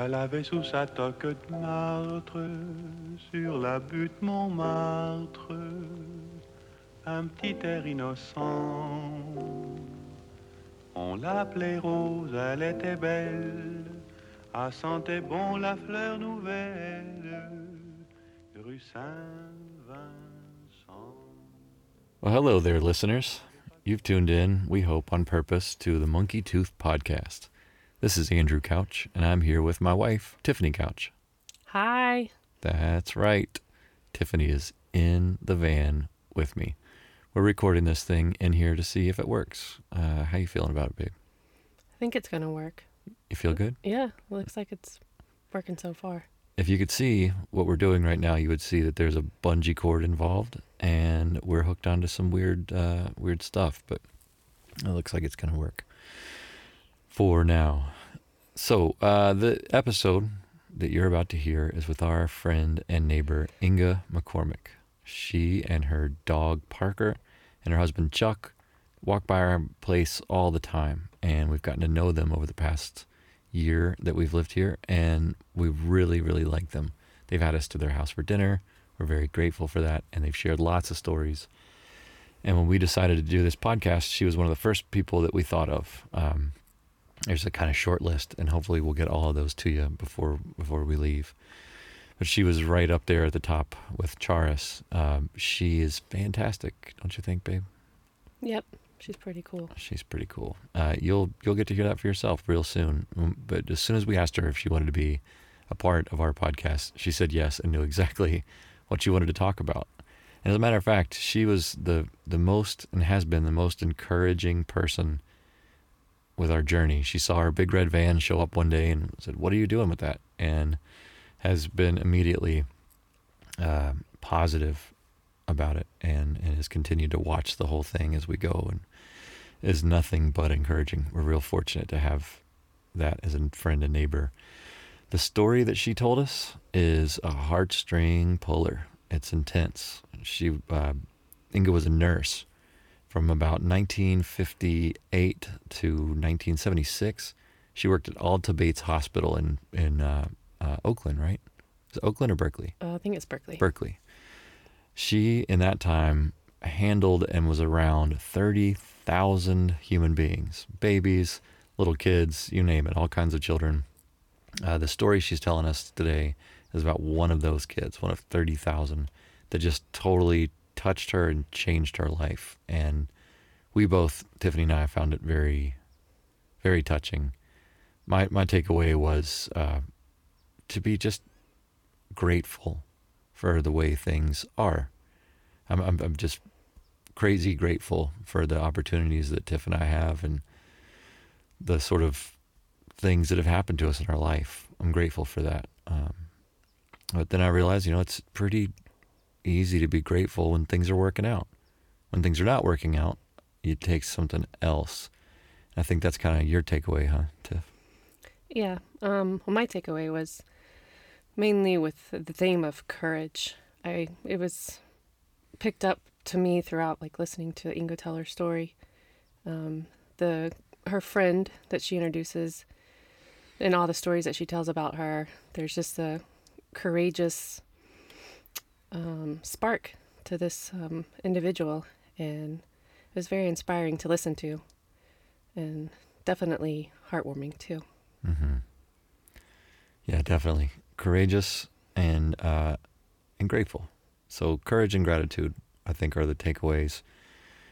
Elle avait sous sa toque de sur la butte Montmartre, un petit air innocent. On l'appelait Rose, elle était belle, a sentait bon la fleur nouvelle, rue Saint-Vincent. Well, hello there, listeners. You've tuned in, we hope, on purpose to the Monkey Tooth Podcast. This is Andrew Couch, and I'm here with my wife, Tiffany Couch. Hi. That's right. Tiffany is in the van with me. We're recording this thing in here to see if it works. Uh, how you feeling about it, babe? I think it's going to work. You feel good? Yeah, looks like it's working so far. If you could see what we're doing right now, you would see that there's a bungee cord involved, and we're hooked onto some weird, uh, weird stuff. But it looks like it's going to work for now. So, uh, the episode that you're about to hear is with our friend and neighbor, Inga McCormick. She and her dog, Parker, and her husband, Chuck, walk by our place all the time. And we've gotten to know them over the past year that we've lived here. And we really, really like them. They've had us to their house for dinner. We're very grateful for that. And they've shared lots of stories. And when we decided to do this podcast, she was one of the first people that we thought of. Um, there's a kind of short list, and hopefully we'll get all of those to you before before we leave. But she was right up there at the top with Charis. Um, she is fantastic, don't you think, babe? Yep, she's pretty cool. She's pretty cool. Uh, you'll you'll get to hear that for yourself real soon. Um, But as soon as we asked her if she wanted to be a part of our podcast, she said yes and knew exactly what she wanted to talk about. And as a matter of fact, she was the the most and has been the most encouraging person with our journey. She saw our big red van show up one day and said, "What are you doing with that?" and has been immediately uh, positive about it and, and has continued to watch the whole thing as we go and is nothing but encouraging. We're real fortunate to have that as a friend and neighbor. The story that she told us is a heartstring puller. It's intense. She, uh, Inga was a nurse from about 1958 to 1976. She worked at Alta Bates Hospital in in uh, uh, Oakland, right? Is it Oakland or Berkeley? Uh, I think it's Berkeley. Berkeley. She, in that time, handled and was around 30,000 human beings babies, little kids, you name it, all kinds of children. Uh, the story she's telling us today is about one of those kids, one of 30,000, that just totally touched her and changed her life. And we both, Tiffany and I, found it very, very touching. My, my takeaway was uh, to be just grateful for the way things are. I'm, I'm, I'm just crazy grateful for the opportunities that Tiff and I have and the sort of things that have happened to us in our life. I'm grateful for that. Um, but then I realized, you know, it's pretty easy to be grateful when things are working out. When things are not working out, you take something else. I think that's kind of your takeaway, huh, Tiff? Yeah. Um, well, my takeaway was mainly with the theme of courage. I it was picked up to me throughout, like listening to Inga tell her story. Um, the her friend that she introduces, and all the stories that she tells about her. There's just a courageous um, spark to this um, individual, and it was very inspiring to listen to, and definitely heartwarming too. Mm-hmm. Yeah, definitely courageous and uh, and grateful. So courage and gratitude, I think, are the takeaways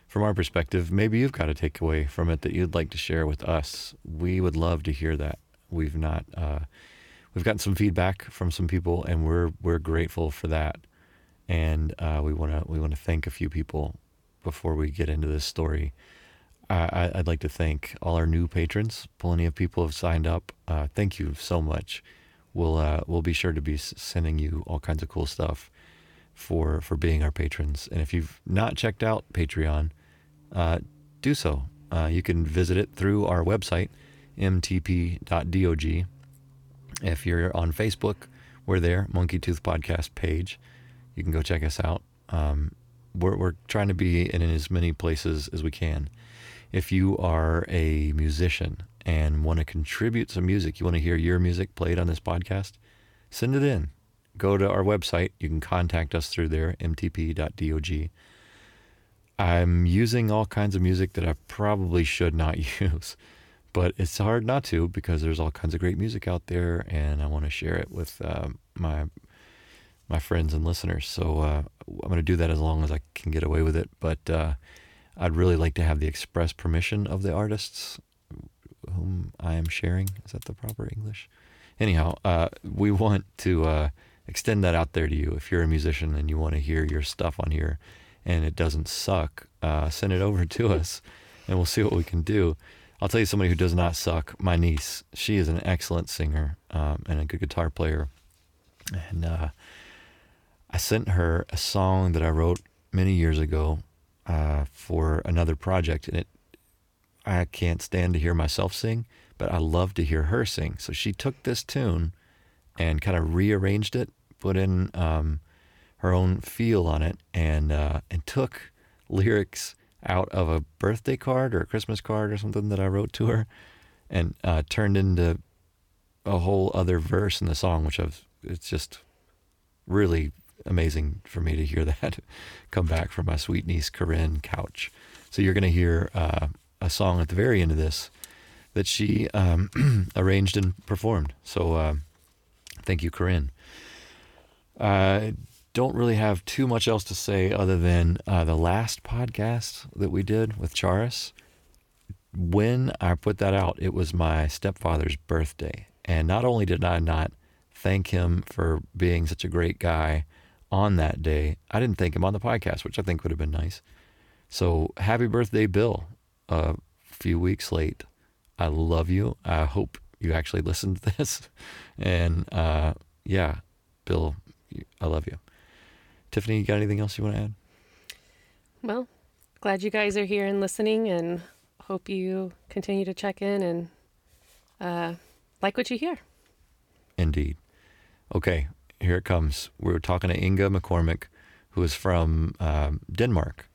from our perspective. Maybe you've got a takeaway from it that you'd like to share with us. We would love to hear that. We've not uh, we've gotten some feedback from some people, and we're we're grateful for that. And uh, we want to we want to thank a few people before we get into this story. I, I'd like to thank all our new patrons. Plenty of people have signed up. Uh, thank you so much. We'll uh, we'll be sure to be sending you all kinds of cool stuff for for being our patrons. And if you've not checked out Patreon, uh, do so. Uh, you can visit it through our website, mtp.dog. If you're on Facebook, we're there, Monkey Tooth Podcast page. You can go check us out. Um, we're, we're trying to be in as many places as we can. If you are a musician and want to contribute some music, you want to hear your music played on this podcast, send it in. Go to our website. You can contact us through there, mtp.dog. I'm using all kinds of music that I probably should not use, but it's hard not to because there's all kinds of great music out there, and I want to share it with uh, my my friends and listeners. So uh, I'm going to do that as long as I can get away with it. But uh, I'd really like to have the express permission of the artists whom I am sharing. Is that the proper English? Anyhow, uh, we want to uh, extend that out there to you. If you're a musician and you want to hear your stuff on here and it doesn't suck, uh, send it over to us and we'll see what we can do. I'll tell you somebody who does not suck. My niece, she is an excellent singer um, and a good guitar player. And uh, I sent her a song that I wrote many years ago uh, for another project, and it I can't stand to hear myself sing, but I love to hear her sing. So she took this tune and kind of rearranged it, put in um, her own feel on it, and uh, and took lyrics out of a birthday card or a Christmas card or something that I wrote to her, and uh, turned into a whole other verse in the song, which I've it's just really amazing for me to hear that come back from my sweet niece Corinne Couch. So you're going to hear uh, a song at the very end of this that she um, arranged and performed. So uh, thank you, Corinne. I don't really have too much else to say other than uh, the last podcast that we did with Charis. When I put that out, it was my stepfather's birthday. And not only did I not thank him for being such a great guy on that day, I didn't thank him on the podcast, which I think would have been nice. So happy birthday, Bill. A few weeks late. I love you. I hope you actually listened to this. And uh, yeah, Bill, I love you. Tiffany, you got anything else you want to add? Well, glad you guys are here and listening, and hope you continue to check in and uh, like what you hear. Indeed. Okay, here it comes. We were talking to Inga McCormick, who is from um, Denmark,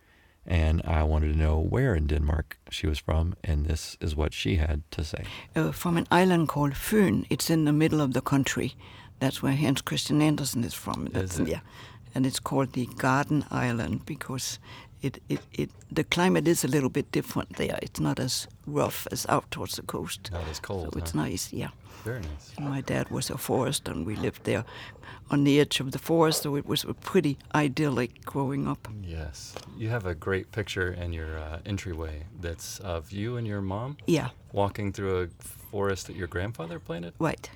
and I wanted to know where in Denmark she was from, and this is what she had to say. Uh, from an island called Fyn. It's in the middle of the country. That's where Hans Christian Andersen is from. That's, it? Yeah, and it's called the Garden Island because it, it, it the climate is a little bit different there. It's not as rough as out towards the coast. Not as cold. So it's huh? nice, yeah. Very nice. And my dad was a forester, and we lived there on the edge of the forest, so it was pretty idyllic growing up. Yes. You have a great picture in your uh, entryway that's of you and your mom Yeah, walking through a forest that your grandfather planted. right.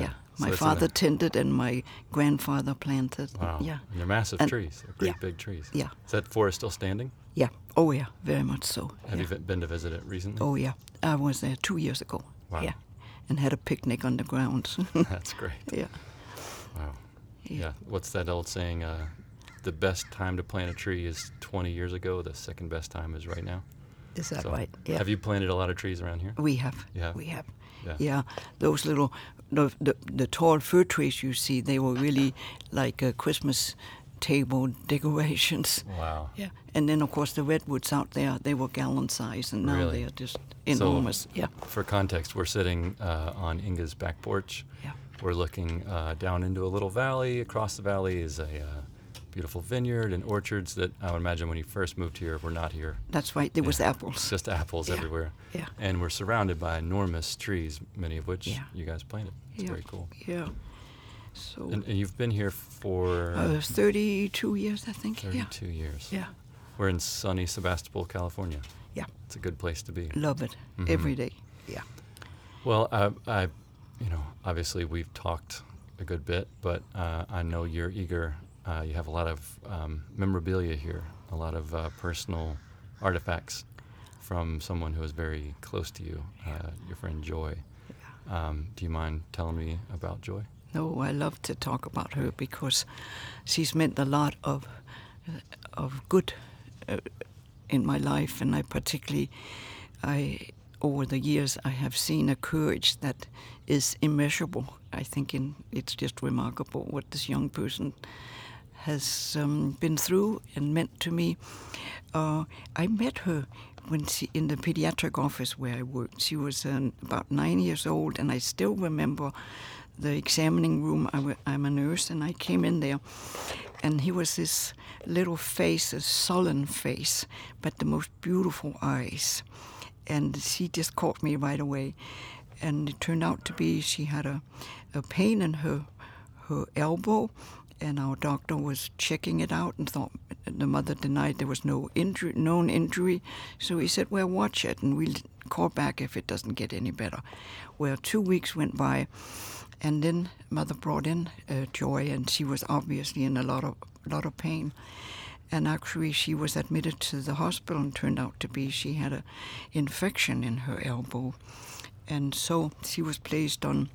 Yeah. So My father tended, and my grandfather planted. Wow. Yeah, And they're massive And- trees. They're great yeah. big trees. Yeah. Is that forest still standing? yeah. Oh yeah, very much so. Have yeah. you been to visit it recently? Oh yeah, I was there two years ago. Wow. Yeah, and had a picnic on the grounds. That's great. yeah. Wow. Yeah. Yeah. What's that old saying? Uh, the best time to plant a tree is 20 years ago. The second best time is right now. Is that So, right? Yeah. Have you planted a lot of trees around here? We have. Yeah. We have. Yeah. Yeah. Those little, the, the the tall fir trees you see, they were really like a Christmas table decorations. Wow. Yeah. And then of course the redwoods out there, they were gallon size, and now Really? they are just enormous. yeah. For context, we're sitting uh, on Inga's back porch. Yeah. We're looking uh, down into a little valley. Across the valley is a uh, beautiful vineyard and orchards that I would imagine when you first moved here were not here. That's right. There was apples. Just apples Yeah. everywhere. Yeah. And we're surrounded by enormous trees, many of which Yeah. you guys planted. It's yeah. very cool. Yeah. So And, and you've been here for uh, 32 years, I think. 32 years. Yeah. Yeah. We're in sunny Sebastopol, California. Yeah. It's a good place to be. Love it Mhm. every day. Yeah. Well, I, I, you know, obviously we've talked a good bit, but uh, I know you're eager. Uh, you have a lot of um, memorabilia here, a lot of uh, personal artifacts from someone who is very close to you, uh, your friend Joy. Um, do you mind telling me about Joy? No, I love to talk about her because she's meant a lot of of good uh, in my life, and I particularly, I over the years I have seen a courage that is immeasurable. I think in, it's just remarkable what this young person has um, been through and meant to me. Uh, I met her when she in the pediatric office where I worked. She was uh, about nine years old, and I still remember the examining room. i w- I'm a nurse, and I came in there, and he was this little face, a sullen face, but the most beautiful eyes. And she just caught me right away. And it turned out to be she had a, a pain in her her elbow, and our doctor was checking it out and thought the mother denied there was no injury, known injury. So he said, "Well, watch it, and we'll call back if it doesn't get any better." Well, two weeks went by, and then mother brought in uh, Joy, and she was obviously in a lot of lot of pain. And actually, she was admitted to the hospital, and turned out to be she had a infection in her elbow, and so she was placed on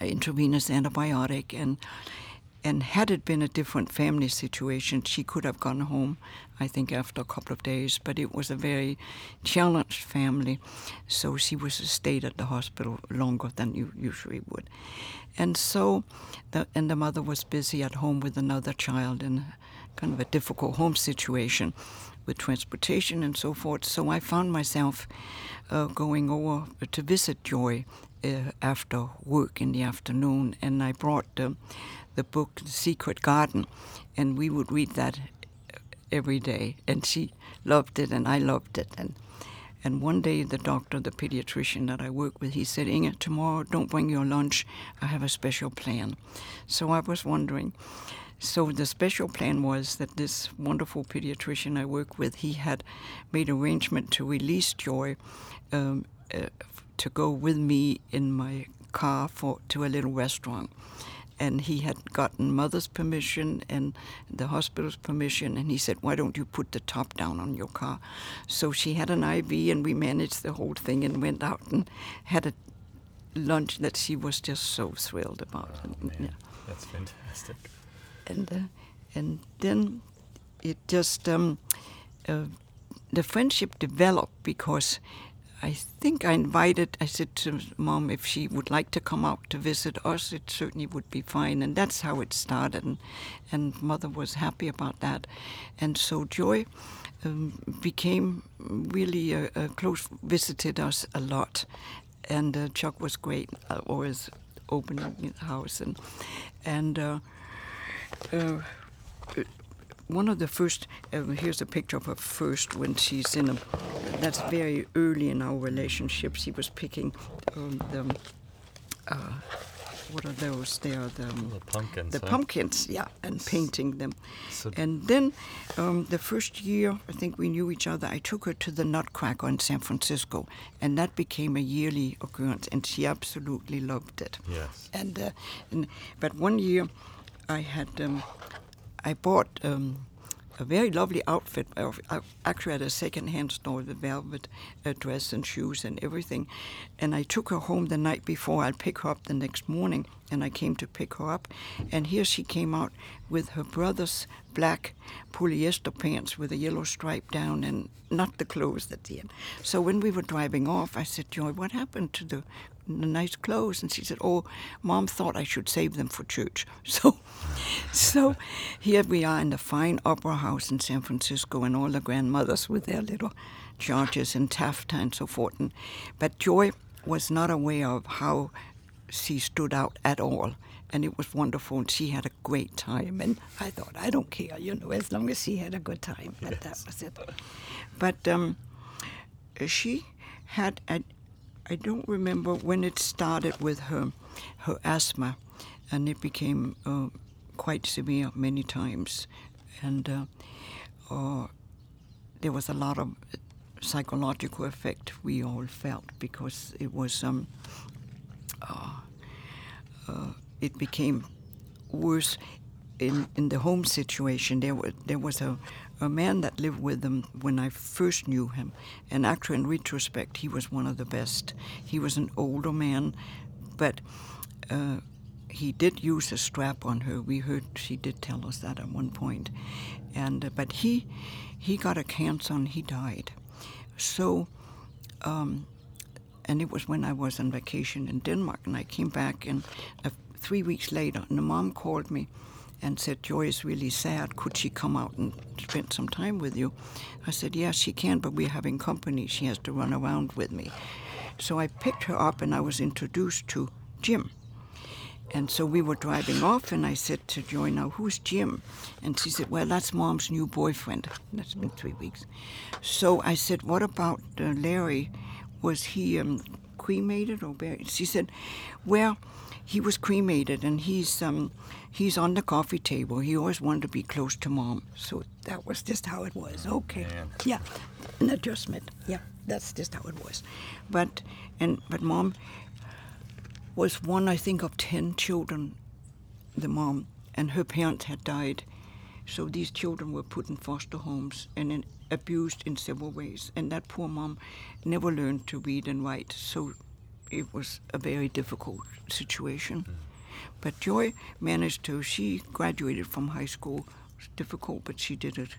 intravenous antibiotic and and had it been a different family situation, she could have gone home, I think, after a couple of days. But it was a very challenged family, so she was stayed at the hospital longer than you usually would. And so, the, and the mother was busy at home with another child in kind of a difficult home situation with transportation and so forth. So I found myself uh, going over to visit Joy uh, after work in the afternoon, and I brought the the book The Secret Garden, and we would read that every day. And she loved it, and I loved it. And and one day, the doctor, the pediatrician that I work with, he said, "Inge, tomorrow don't bring your lunch. I have a special plan." So I was wondering. So the special plan was that this wonderful pediatrician I work with, he had made arrangement to release Joy um, uh, to go with me in my car for to a little restaurant and he had gotten mother's permission and the hospital's permission and he said why don't you put the top down on your car? So she had an iv and we managed the whole thing and went out and had a lunch that she was just so thrilled about. Oh, yeah. that's fantastic. And uh, and then it just um, uh, the friendship developed because I think I invited, I said to mom if she would like to come out to visit us, it certainly would be fine. And that's how it started. And, and mother was happy about that. And so Joy um, became really a, a, close, visited us a lot. And uh, Chuck was great, uh, always opening the house. And, and uh, uh one of the first, uh, here's a picture of her first when she's in a, that's very early in our relationship. She was picking um, the, uh, what are those? They are the, the pumpkins. The huh? pumpkins, yeah, and painting them. So and then um, the first year, I think we knew each other, I took her to the Nutcracker in San Francisco, and that became a yearly occurrence, and she absolutely loved it. Yes. And, uh, and but one year, I had. Um, I bought um, a very lovely outfit, I actually had a second-hand store, the velvet uh, dress and shoes and everything. And I took her home the night before. I'd pick her up the next morning, and I came to pick her up. And here she came out with her brother's black polyester pants with a yellow stripe down and not the clothes that he had. So when we were driving off, I said, Joy, what happened to the nice clothes. And she said, "Oh, mom thought I should save them for church." So, so here we are in the fine opera house in San Francisco, and all the grandmothers with their little charges and taffeta and so forth. And, but Joy was not aware of how she stood out at all. And it was wonderful, and she had a great time. And I thought, I don't care, you know, as long as she had a good time. But yes. that was it. But um, she had a, I don't remember when it started with her, her asthma, and it became uh, quite severe many times, and uh, uh, there was a lot of psychological effect we all felt because it was um, uh, uh, it became worse in in the home situation. There was there was a a man that lived with them when I first knew him. And actually, in retrospect, he was one of the best. He was an older man, but uh, he did use a strap on her. We heard she did tell us that at one point. And uh, but he he got a cancer and he died. So. Um, and it was when I was on vacation in Denmark, and I came back, and uh, three weeks later, and the mom called me, and said, Joy is really sad. Could she come out and spend some time with you? I said, Yes, she can, but we're having company. She has to run around with me. So I picked her up and I was introduced to Jim. And so we were driving off, and I said to Joy, Now, who's Jim? And she said, Well, that's mom's new boyfriend. That's been three weeks. So I said, What about uh, Larry? Was he um, cremated or buried? She said, Well, he was cremated, and he's um, he's on the coffee table. He always wanted to be close to mom. So that was just how it was. Okay. Yeah, an adjustment. Yeah, that's just how it was. But and but mom was one, I think, of ten children. The mom and her parents had died, so these children were put in foster homes and in, abused in several ways. And that poor mom never learned to read and write, so it was a very difficult situation. But Joy managed to. She graduated from high school. It was difficult, but she did it.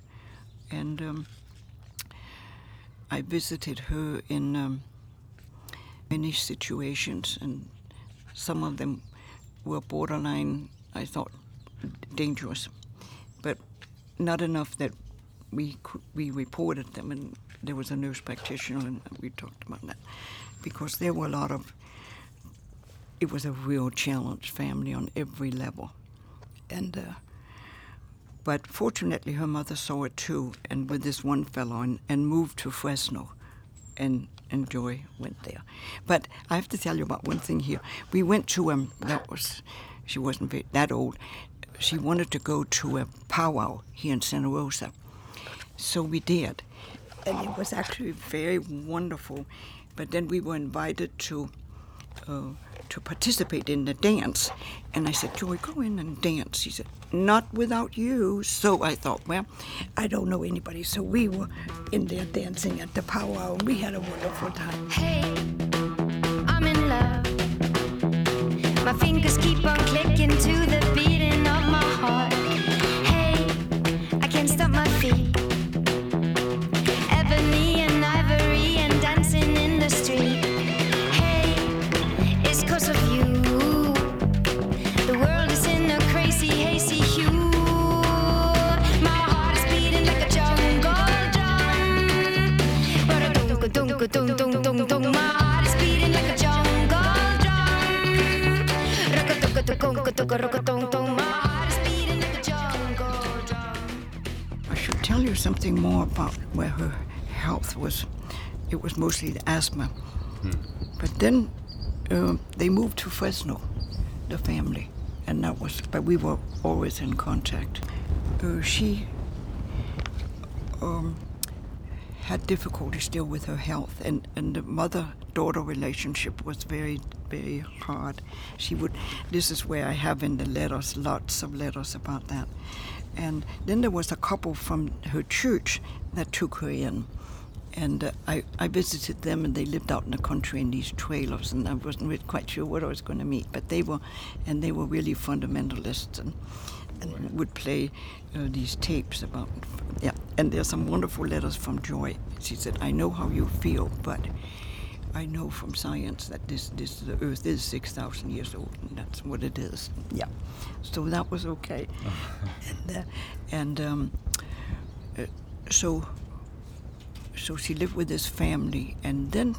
And um, I visited her in um, many situations, and some of them were borderline, I thought, dangerous, but not enough that we we reported them, and there was a nurse practitioner, and we talked about that because there were a lot of. It was a real challenge, family on every level, and. Uh, but fortunately, her mother saw it too, and with this one fellow, and, and moved to Fresno, and and Joy went there. But I have to tell you about one thing here. We went to um that was she wasn't that old. She wanted to go to a powwow here in Santa Rosa, so we did, and it was actually very wonderful. But then we were invited to. Uh, to participate in the dance, and I said, "Joy, go in and dance." He said, "Not without you." So I thought, well, I don't know anybody, so we were in there dancing at the powwow, and we had a wonderful time. Hey, I'm in love. My fingers keep on clicking to the beating of my heart. Hey, I can't stop my feet. It was mostly the asthma. But then uh, they moved to Fresno, the family, and that was. But we were always in contact. Uh, she um, had difficulty still with her health, and, and the mother-daughter relationship was very, very hard. She would. This is where I have in the letters lots of letters about that. And then there was a couple from her church that took her in. And uh, I, I visited them, and they lived out in the country in these trailers, and I wasn't really quite sure what I was going to meet. But they were, and they were really fundamentalists, and, and would play uh, these tapes about, yeah. And there's some wonderful letters from Joy. She said, "I know how you feel, but I know from science that this, this the Earth is six thousand years old, and that's what it is." Yeah. So that was okay, and uh, and um, uh, so so she lived with this family, and then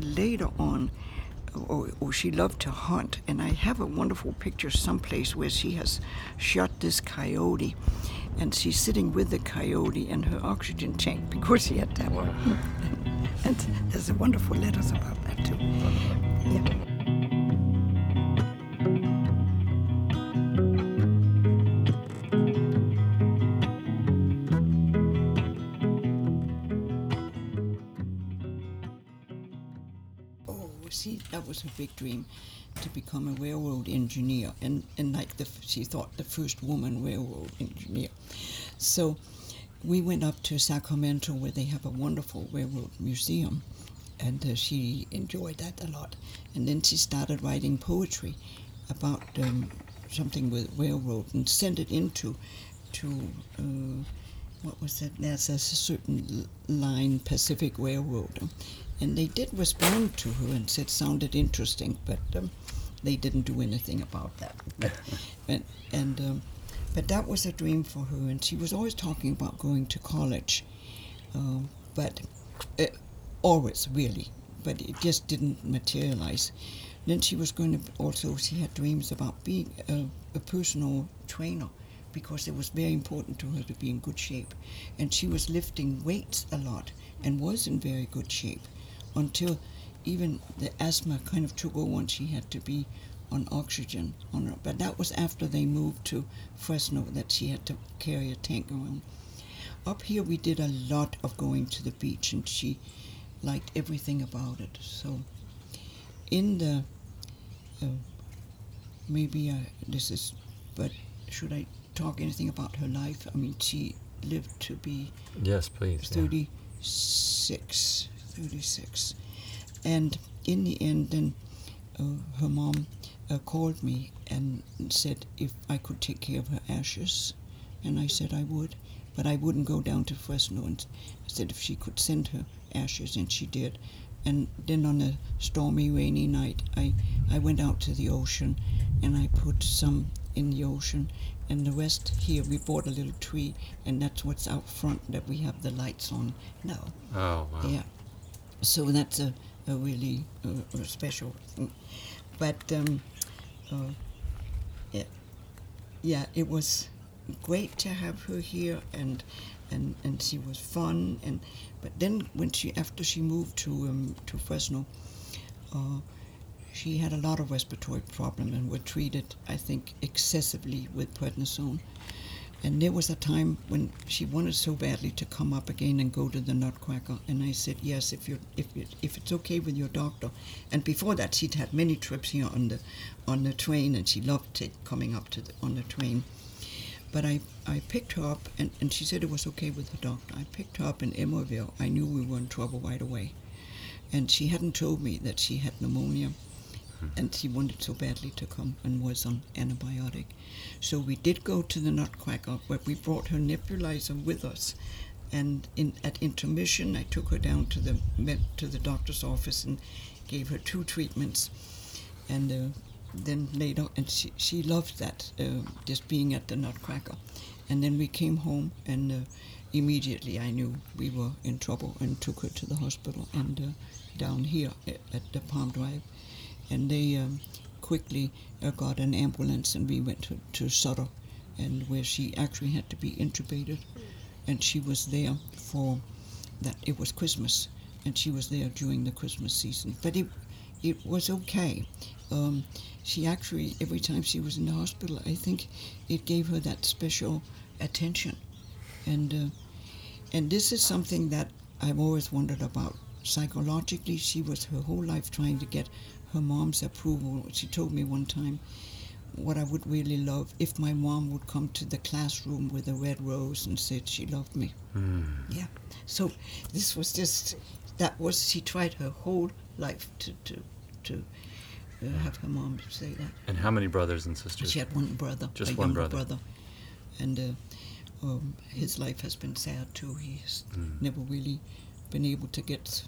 later on, or, or she loved to hunt. And I have a wonderful picture someplace where she has shot this coyote, and she's sitting with the coyote in her oxygen tank because she had that one. and there's a wonderful letters about that too. Yeah. Oh, see, that was her big dream, to become a railroad engineer, and and like the she thought the first woman railroad engineer. So, we went up to Sacramento where they have a wonderful railroad museum, and uh, she enjoyed that a lot. And then she started writing poetry about um, something with railroad and sent it into to. Uh, what was that? There's a certain line, Pacific Railroad, and they did respond to her and said sounded interesting, but um, they didn't do anything about that. But, and and um, but that was a dream for her, and she was always talking about going to college, um, but uh, always really, but it just didn't materialize. Then she was going to also. She had dreams about being a, a personal trainer because it was very important to her to be in good shape, and she was lifting weights a lot and was in very good shape until even the asthma kind of took over and she had to be on oxygen on her. But that was after they moved to Fresno that she had to carry a tank around. Up here we did a lot of going to the beach and she liked everything about it. So in the uh, maybe uh, this is but should I talk anything about her life? I mean she lived to be Yes, please. yeah. 36 36 and in the end then uh, her mom uh, called me and said if i could take care of her ashes and i said i would but i wouldn't go down to fresno and I said if she could send her ashes and she did and then on a stormy rainy night i i went out to the ocean and i put some in the ocean and the rest here we bought a little tree and that's what's out front that we have the lights on now Oh, wow. yeah. So that's a, a really uh, special thing. But um, uh, yeah, yeah, it was great to have her here, and and and she was fun. And but then when she after she moved to um, to Fresno, uh, she had a lot of respiratory problems and were treated, I think, excessively with prednisone. And there was a time when she wanted so badly to come up again and go to the Nutcracker, and I said yes, if you if if it's okay with your doctor. And before that, she'd had many trips here on the on the train, and she loved it coming up to the, on the train. But I, I picked her up, and, and she said it was okay with her doctor. I picked her up in Emeryville. I knew we were in trouble right away. And she hadn't told me that she had pneumonia, and she wanted so badly to come and was on antibiotic. So we did go to the Nutcracker, where we brought her nebulizer with us. And in, at intermission, I took her down to the to the doctor's office and gave her two treatments. And uh, then later, and she, she loved that, uh, just being at the Nutcracker. And then we came home, and uh, immediately I knew we were in trouble and took her to the hospital and uh, down here at, at the Palm Drive. And they um, quickly uh, got an ambulance, and we went to, to Sutter, and where she actually had to be intubated. And she was there for that, it was Christmas, and she was there during the Christmas season. But it, it was okay. Um, she actually, every time she was in the hospital, I think it gave her that special attention. And, uh, and this is something that I've always wondered about. Psychologically, she was her whole life trying to get her mom's approval. She told me one time what I would really love if my mom would come to the classroom with a red rose and said she loved me. Yeah. So this was just that was she tried her whole life to to to uh, have her mom say that. And how many brothers and sisters? She had one brother, Just a one younger brother. and uh, um, his life has been sad too. He's Mm. never really been able to get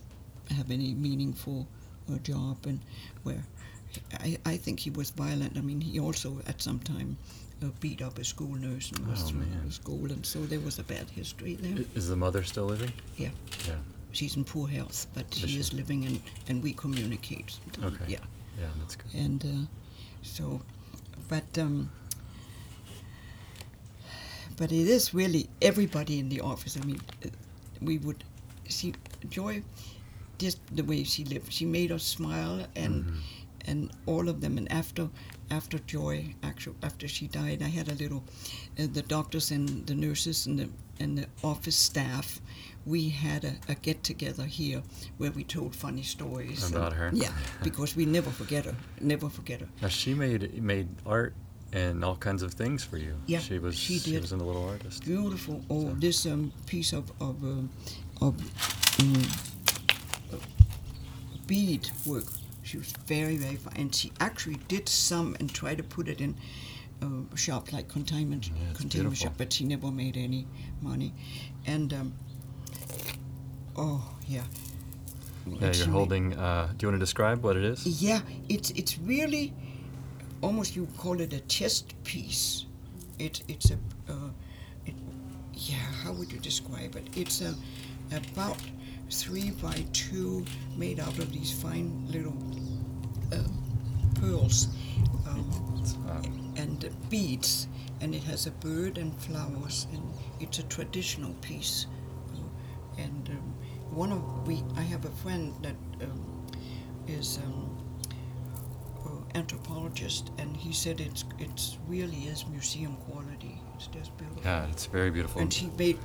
have any meaningful uh, job, and where I, I think he was violent. I mean, he also at some time uh, beat up a school nurse and was Oh, thrown out of school, and so there was a bad history there. Is the mother still living? yeah, Yeah. she's in poor health, but Is she she? is living, and and we communicate. sometimes. Okay. Yeah. Yeah, that's good. and uh, so but um, but it is really everybody in the office i mean uh, we would see joy just the way she lived she made us smile and Mhm. and all of them and after after joy actually after she died i had a little uh, the doctors and the nurses and the and the office staff we had a, a get together here where we told funny stories and- About her? yeah because we never forget her never forget her Now she made made art and all kinds of things for you. Yeah, she was she did. was a little artist. beautiful oh So- this um, piece of of um, of um, bead work she was very very fine and she actually did some and tried to put it in a shop like containment Yeah, containment beautiful. shop but she never made any money and um, oh yeah Yeah, you're holding. Uh, do you want to describe what it is? yeah, it's it's really almost you call it a chest piece, It's it's a uh, it, yeah. How would you describe it? It's a about three by two, made out of these fine little uh, pearls um, and uh, beads, and it has a bird and flowers, and it's a traditional piece. Uh, and um, one of we, I have a friend that um, is um, uh, anthropologist, and he said it's it's really is museum quality. It's just beautiful. Yeah, it's very beautiful. And she made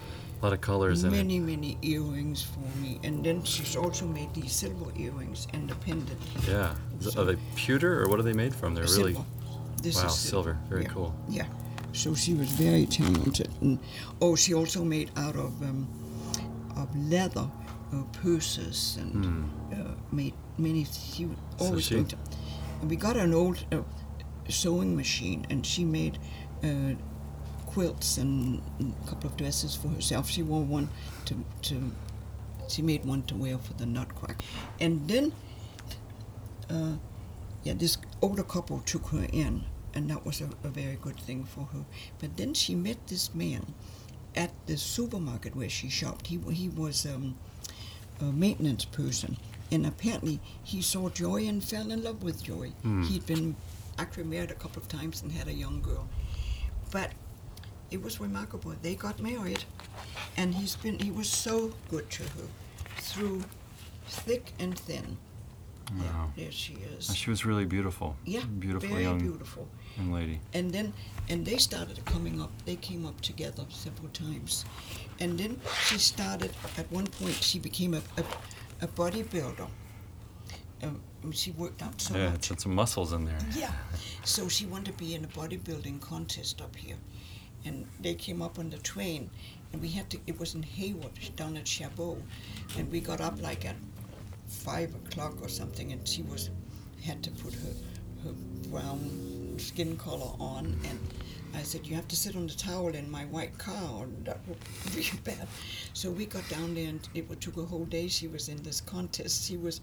a lot of colors in it. many, many earrings for me, and then she's also made these silver earrings and the pendant. Yeah. Is- Are they pewter or what are they made from? They're really. This Wow, is silver. Very yeah. cool. Yeah. So she was very talented, and oh, she also made out of um, of leather uh, purses and uh, made many. She Hmm. So always she-. And we got an old uh, sewing machine, and she made. Uh, quilts and a couple of dresses for herself. She wore one to, to she made one to wear for the nutcracker. And then, uh, yeah, this older couple took her in, and that was a, a very good thing for her. But then she met this man at the supermarket where she shopped. He he was um, a maintenance person, and apparently he saw Joy and fell in love with Joy. He'd been actually married a couple of times and had a young girl, but it was remarkable. They got married, and he's been he was so good to her through thick and thin. Yeah, Wow. there she is. She was really beautiful. Yeah, Beautiful very young, beautiful. young lady. And then, and they started coming up. They came up together several times, and then she started. At one point, she became a a, a bodybuilder. Um, she worked out so yeah, much. it's some muscles in there. Yeah. So she wanted to be in a bodybuilding contest up here. And they came up on the train and we had to it was in Hayward down at Chabot. And we got up like at five o'clock or something and she was had to put her her brown skin color on and I said, You have to sit on the towel in my white car or that would be bad. So we got down there and it took a whole day. She was in this contest. She was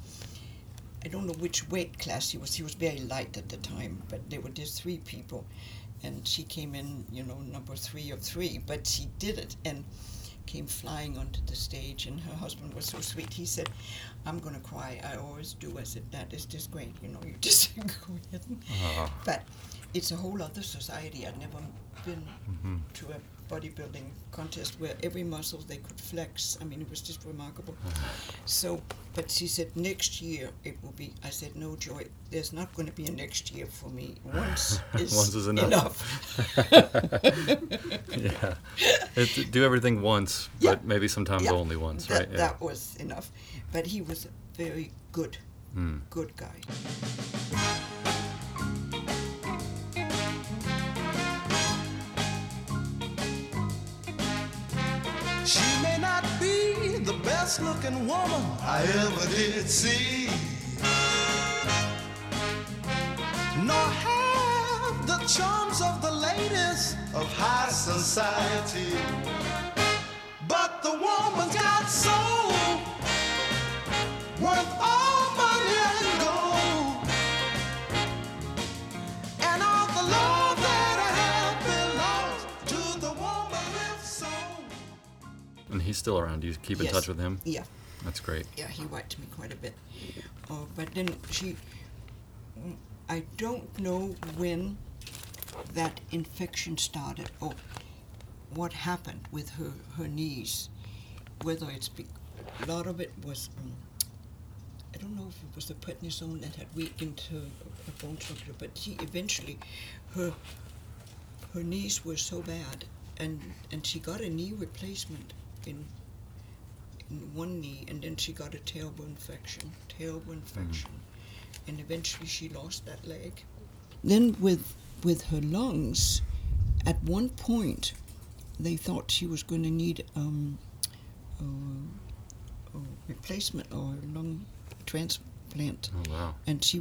I don't know which weight class she was. She was very light at the time, but there were just three people, and she came in, you know, number three of three. But she did it and came flying onto the stage. And her husband was so sweet. He said, "I'm gonna cry. I always do." I said, "That is just great. You know, you just go ahead." Ah. But it's a whole other society. I'd never been to a bodybuilding contest where every muscle they could flex. I mean, it was just remarkable. So, but she said next year it will be. I said no, Joy. There's not going to be a next year for me. Once is, Once is enough. yeah. It, do everything once, Yeah. but maybe sometimes Yeah, only once, that, right? Yeah. That was enough. But he was a very good, Mm. good guy. The best looking woman I ever did see. Nor have the charms of the ladies of high society. But the woman's got soul he's still around. Do you keep in Yes. touch with him? Yeah. That's great. yeah, he wiped me quite a bit. Uh, but then she, I don't know when that infection started or what happened with her, her knees. Whether it's be, a lot of it was, um, I don't know if it was the prednisone that had weakened her, her bone structure, but she eventually, her her knees were so bad, and and she got a knee replacement in in one knee, and then she got a terrible infection, terrible infection, and eventually she lost that leg. Then with with her lungs, at one point, they thought she was going to need um, a, a replacement or a lung transplant, Oh, wow. and she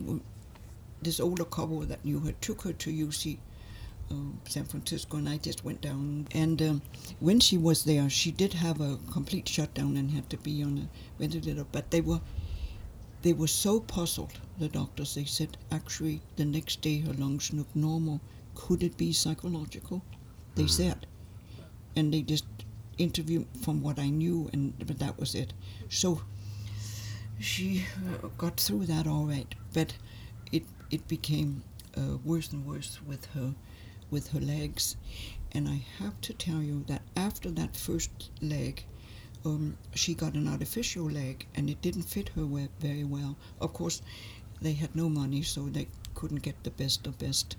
this older couple that knew her took her to UC uh, San Francisco, and I just went down. And um, when she was there, she did have a complete shutdown and had to be on a ventilator. But they were they were so puzzled, the doctors. They said actually the next day her lungs looked normal. Could it be psychological? They said, and they just interviewed from what I knew, and but that was it. So she uh, got through that all right, but it it became uh, worse and worse with her with her legs, and I have to tell you that after that first leg, um, she got an artificial leg, and it didn't fit her very well. Of course, they had no money, so they couldn't get the best of best.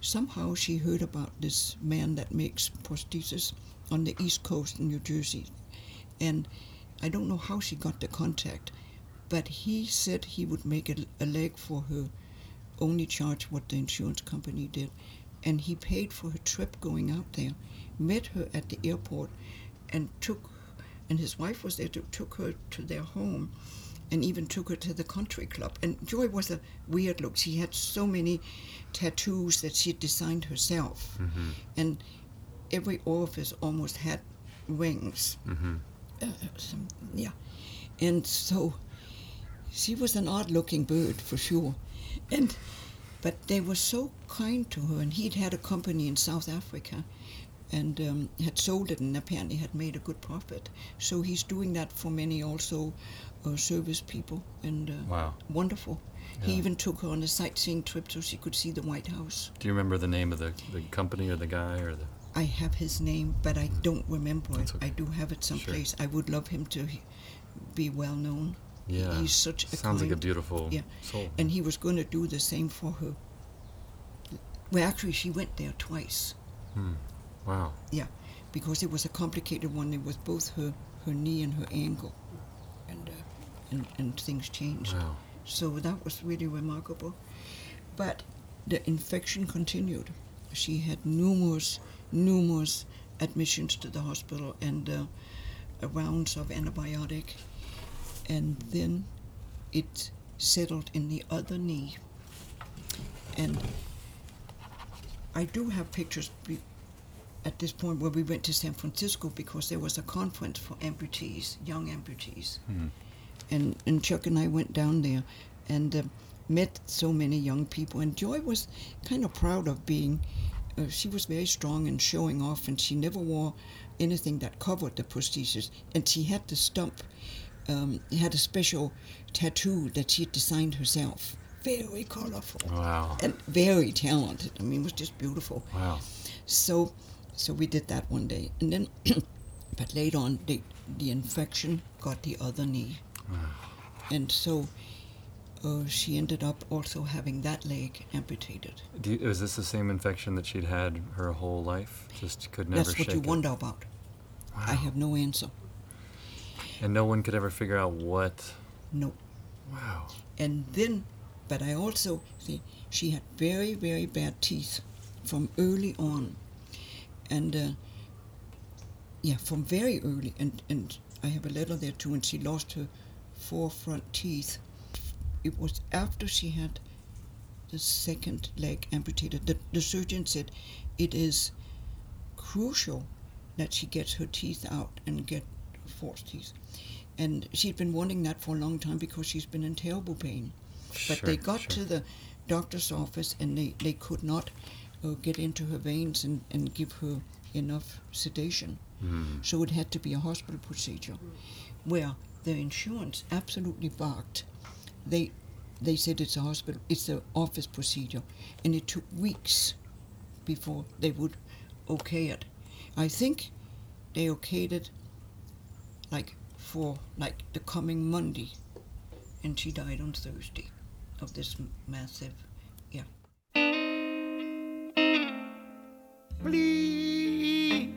Somehow she heard about this man that makes prostheses on the East Coast in New Jersey, and I don't know how she got the contact, but he said he would make a, a leg for her, only charge what the insurance company did, and he paid for her trip going out there, met her at the airport, and took, and his wife was there to took her to their home, and even took her to the country club. And Joy was a weird look. She had so many tattoos that she had designed herself, and every orifice almost had wings. Uh, some, yeah, and so she was an odd-looking bird for sure, and but they were so kind to her, and he'd had a company in South Africa, and um, had sold it, and apparently had made a good profit. So he's doing that for many also uh, service people, and uh, Wow. wonderful. He even took her on a sightseeing trip so she could see the White House. Do you remember the name of the, the company or the guy or the? I have his name, but I don't remember That's it. okay. I do have it someplace. I would love him to be well known. Yeah. He's such a Sounds like a beautiful yeah. soul. And he was going to do the same for her. Well, actually, she went there twice. Hmm. Wow. Yeah, because it was a complicated one. It was both her, her knee and her ankle, and uh, and and things changed. Wow. So that was really remarkable. But the infection continued. She had numerous, numerous admissions to the hospital and uh, rounds of antibiotic, and then it settled in the other knee. And I do have pictures be- at this point where we went to San Francisco because there was a conference for amputees, young amputees and, and Chuck and I went down there and uh, met so many young people. And Joy was kind of proud of being, uh, she was very strong and showing off, and she never wore anything that covered the prosthesis. And she had the stump, um, had a special tattoo that she designed herself. Very colorful Wow. and very talented. I mean, it was just beautiful. Wow. So, so we did that one day, and then, but later on, the the infection got the other knee, and so uh, she ended up also having that leg amputated. Do you, was this the same infection that she'd had her whole life? Just could never That's what you it. wonder about. I have no answer. And no one could ever figure out what. No. Wow. And then, but I also see she had very, very bad teeth from early on. And, uh, yeah, from very early. And, and I have a letter there too, and she lost her four front teeth. It was after she had the second leg amputated. The, the surgeon said it is crucial that she gets her teeth out and get false teeth. And she'd been wanting that for a long time because she's been in terrible pain. But they got sure. to the doctor's office and they, they could not uh, get into her veins and, and give her enough sedation. Hmm. So it had to be a hospital procedure where the insurance absolutely barked. They they said it's a hospital, it's an office procedure, and it took weeks before they would okay it. I think they okayed it like for like the coming Monday, and she died on Thursday of this massive, yeah. Please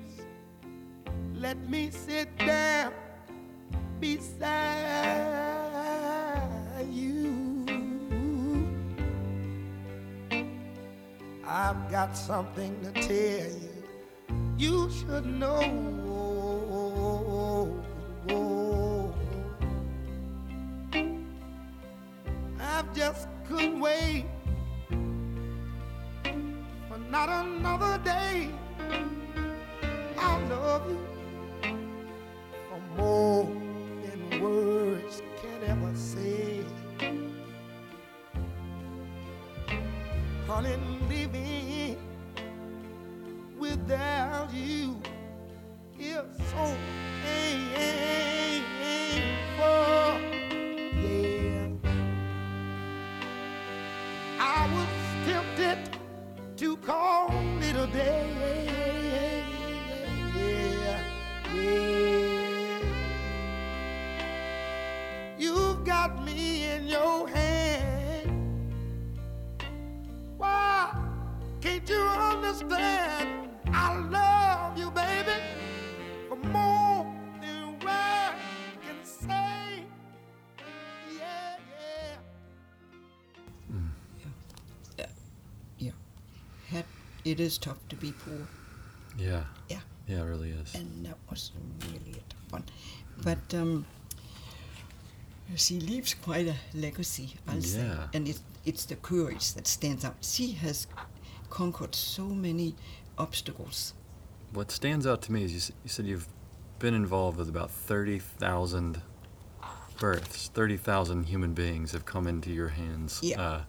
let me sit down beside you. I've got something to tell you. You should know. Couldn't wait for not another day. I love you for more than words can ever say. Honey, living without you is so it is tough to be poor, Yeah. Yeah. Yeah, it really is. and that was really a tough one. But um, she leaves quite a legacy, I'll say. Yeah. And it, it's the courage that stands out. She has conquered so many obstacles. What stands out to me is you, you said you've been involved with about 30,000 births. 30,000 human beings have come into your hands. Yeah. Uh,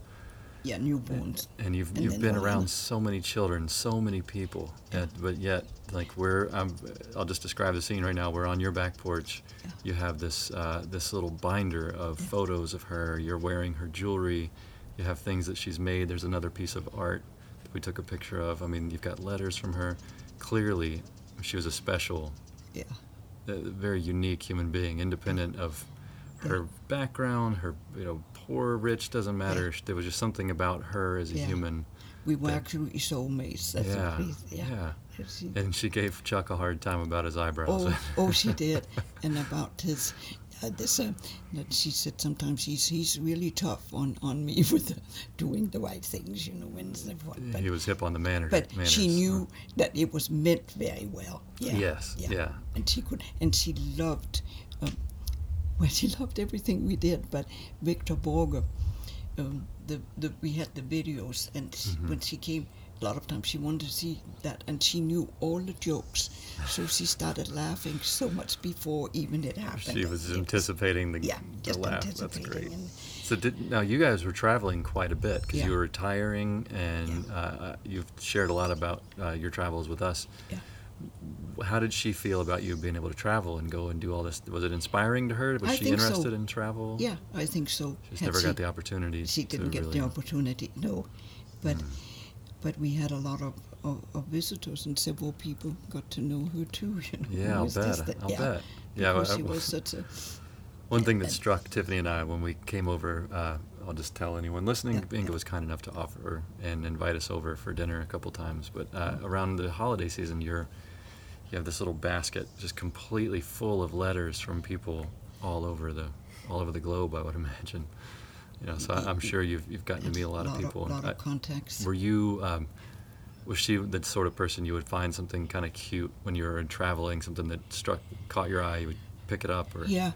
Yeah, newborns. and you've And you've been around so many children, so many people, yet, but yet, like we're, I'm, I'll just describe the scene right now. We're on your back porch. Yeah. You have this uh, this little binder of photos of her. You're wearing her jewelry. You have things that she's made. There's another piece of art that we took a picture of. I mean, you've got letters from her. Clearly, she was a special, Yeah. a very unique human being, independent of her background, her you know poor, rich doesn't matter. There was just something about her as a Yeah. human. We were Yeah. actually soulmates. That's yeah, yeah, Yeah. And she gave Chuck a hard time about his eyebrows. Oh, oh, she did, and about his. Uh, this, uh, she said sometimes he's he's really tough on, on me with uh, doing the right things, you know, forth. But, he was hip on the manner. but manners. she knew that it was meant very well. Yeah. Yes, yeah. And she could, and she loved, um, well, she loved everything we did. But Victor Borge, um, the the we had the videos, and Mm-hmm. when she came, a lot of times she wanted to see that, and she knew all the jokes, so she started laughing so much before even it happened. She was anticipating the, yeah, the just laugh. That's great. and- So did, now you guys were traveling quite a bit because Yeah. you were retiring, and uh, you've shared a lot about uh, your travels with us. Yeah. How did she feel about you being able to travel and go and do all this? Was it inspiring to her? Was I she think so. interested in travel? Yeah, I think so. She's never she- got the opportunity. she didn't get really, the opportunity no but but we had a lot of, of, of visitors and several people got to know her too you know Yeah, I'll bet. that- I'll yeah, bet. Yeah, I- she was such a One thing that and- struck Tiffany and I when we came over, uh, I'll just tell anyone listening, Yeah, Inga yeah. was kind enough to offer and invite us over for dinner a couple times. But uh, around the holiday season, you're you have this little basket just completely full of letters from people all over the all over the globe. I would imagine. You know, so I, I'm sure you've you've gotten to meet a lot of people. A lot of contacts were you? Um, was she the sort of person you would find something kind of cute when you were traveling, something that struck caught your eye, you would pick it up, or yeah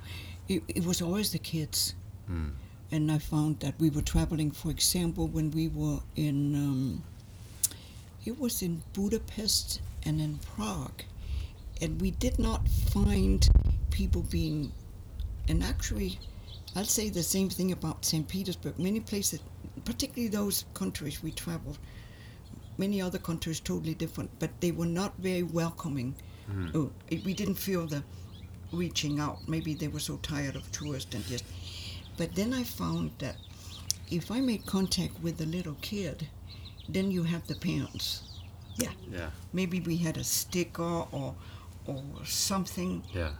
it, it was always the kids Hmm. and i found that we were traveling for example when we were in um, it was in budapest and in prague and we did not find people being and actually i'll say the same thing about st petersburg. Many places particularly those countries we traveled many other countries totally different but they were not very welcoming. Hmm. Oh, it- we didn't feel the reaching out. Maybe they were so tired of tourists and just but then i found that if i made contact with a little kid then you have the parents. Yeah. Yeah, maybe we had a sticker or or something yeah.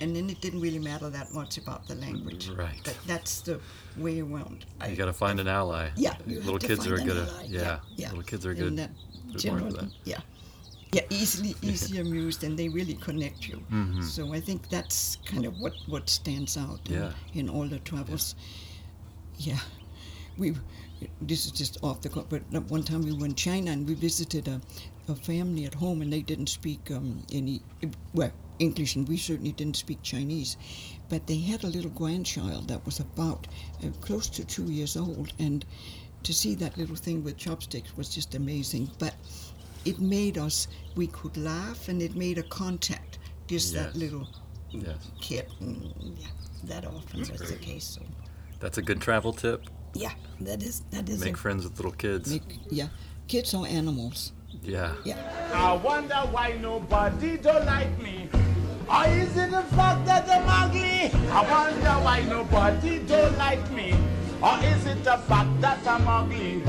and then it didn't really matter that much about the language. Right. But that's the way around. I- You got to find an ally. yeah, little kids are good at yeah, yeah. Little kids are good. that good born for generally- Yeah, yeah, easily, easy amused, and they really connect you. Mhm. So I think that's kind of what what stands out in, Yeah. in all the travels. Yeah, we. This is just off the cuff, but one time we were in China and we visited a, a family at home, and they didn't speak um, any well English, and we certainly didn't speak Chinese. But they had a little grandchild that was about uh, close to two years old, and to see that little thing with chopsticks was just amazing. But it made us we could laugh, and it made a contact. Just that little Yes, kid. Mm, yeah, that often was the case. So that's a good travel tip. yeah, that is that is Make friends with little kids. make yeah, kids are animals. Yeah. Yeah. I wonder why nobody don't like me. Or is it the fact that I'm ugly? I wonder why nobody don't like me. Or is it the fact that I'm ugly?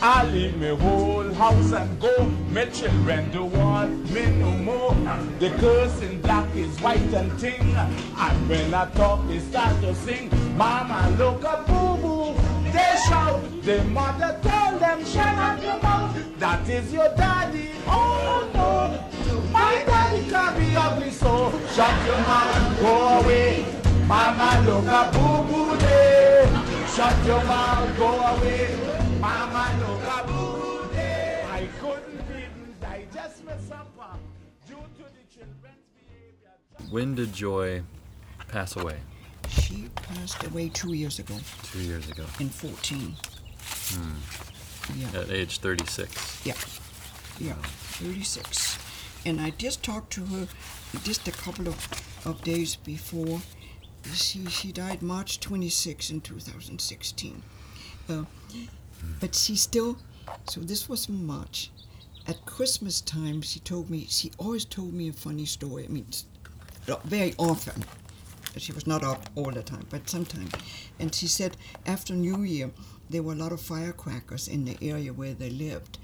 I leave me whole house and go. My children don't want me no more. The curse in black is white and ting. And when I talk, they start to sing. Mama, look a boo boo. They shout. The mother told them, shut up your mouth. That is your daddy. Oh no. My daddy can't be ugly, so shut your mouth go away. Mama, look a boo boo day. Shut your mouth, go away. Mama, look a boo boo day. I couldn't even digest my supper due to the children's behavior. When did Joy pass away? She passed away two years ago Two years ago, in 14. Yeah. at age 36. Yeah. Yeah. 36. And I just talked to her just a couple of, of days before. She, she died March 26 in 2016. Uh, but she still, so this was March. At Christmas time, she told me, she always told me a funny story. I mean, very often. She was not up all the time, but sometimes. And she said after New Year, there were a lot of firecrackers in the area where they lived.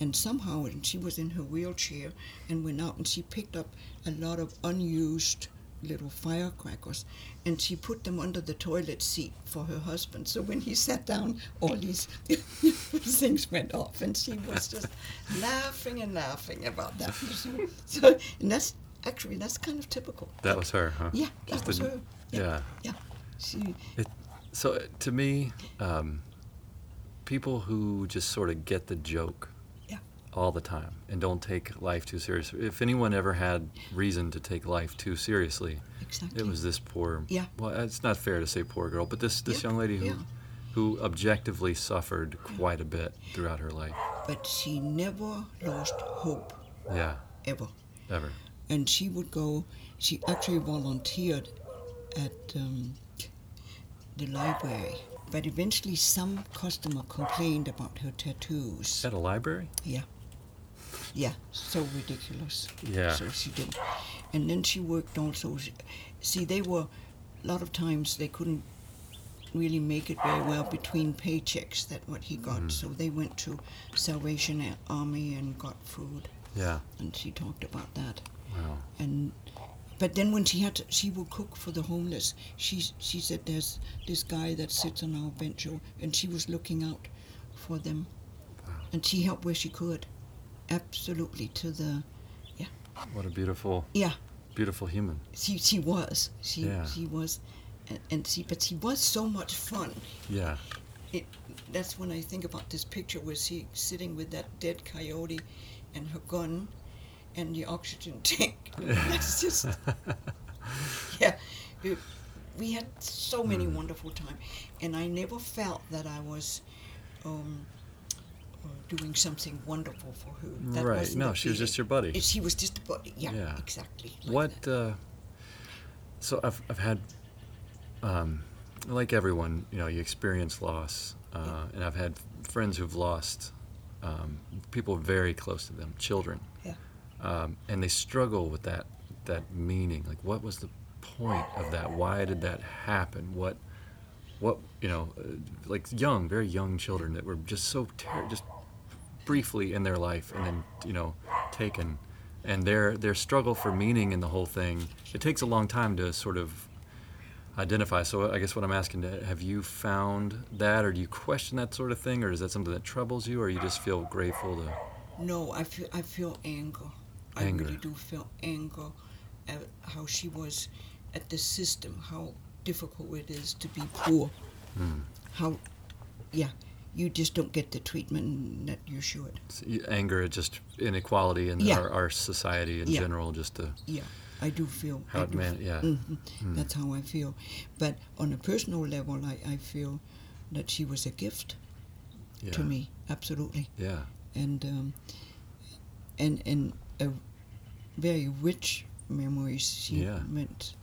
And somehow, and she was in her wheelchair and went out and she picked up a lot of unused little firecrackers and she put them under the toilet seat for her husband. So when he sat down, all these things went off and she was just laughing and laughing about that. So, and that's actually, that's kind of typical. That was her, huh? Yeah, that Just was a- her. Yeah. Yeah. She, It, so uh, to me, um, people who just sort of get the joke Yeah. all the time and don't take life too seriously. If anyone ever had reason to take life too seriously, exactly. it was this poor. Yeah. Well, it's not fair to say poor girl, but this this Yeah, young lady who yeah. who objectively suffered quite a bit throughout her life. But she never lost hope, Yeah. ever. Ever. And she would go, she actually volunteered at um, the library. But eventually, some customer complained about her tattoos. At a library? Yeah. Yeah, so ridiculous. Yeah. So she did. And then she worked also. See, they were, a lot of times they couldn't really make it very well between paychecks, that what he got. So they went to Salvation Army and got food. Yeah. And she talked about that. Wow. And but then when she had to, she would cook for the homeless. She she said there's this guy that sits on our bench, and she was looking out for them, and she helped where she could, absolutely to the, yeah. What a beautiful, yeah. beautiful human. She she was she Yeah. she was, and, and she but she was so much fun. Yeah. It that's when I think about this picture where she sitting with that dead coyote, and her gun, and the oxygen tank. That's just yeah. it- we had so many Hmm. wonderful times, and I never felt that I was um, uh, doing something wonderful for her. That Right. No, she was just your buddy. She was just a buddy. Yeah, Yeah. exactly. like What? Uh, so I've I've had, um, like everyone, you know, you experience loss, uh, and I've had friends who've lost um, people very close to them, children, Yeah. Um, and they struggle with that that meaning. Like, what was the point of that? Why did that happen? What? What you know, uh, like young, very young children that were just so ter- just briefly in their life and then you know taken and their their struggle for meaning in the whole thing it takes a long time to sort of identify so i guess what i'm asking uh, have you found that or do you question that sort of thing or is that something that troubles you or you just feel grateful to No, I feel I feel anger. Anger. I really do feel anger at how she was at the system, how difficult it is to be poor. Hmm. How, yeah, you just don't get the treatment that you should. s- anger at just inequality in Yeah. our, our society in Yeah. general just to Yeah, I do feel. how I it man f- yeah Mhm, That's how I feel. But on a personal level, I, I feel that she was a gift yeah to me, absolutely. yeah and um, and and a very rich memories. She Yeah. meant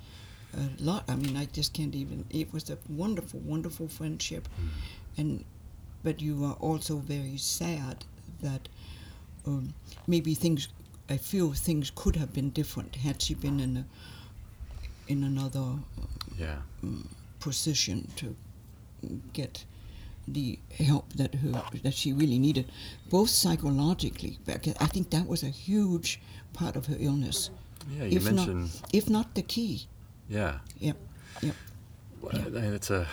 a lot. I mean, I just can't even. It was a wonderful, wonderful friendship, Hmm. and but you are also very sad that um, maybe things. I feel things could have been different had she been in a in another Yeah. position to get the help that her that she really needed, both psychologically. Because I think that was a huge part of her illness, Yeah, you if mentioned. not if not the key. Yeah. Yep, yep. Well, I- It's a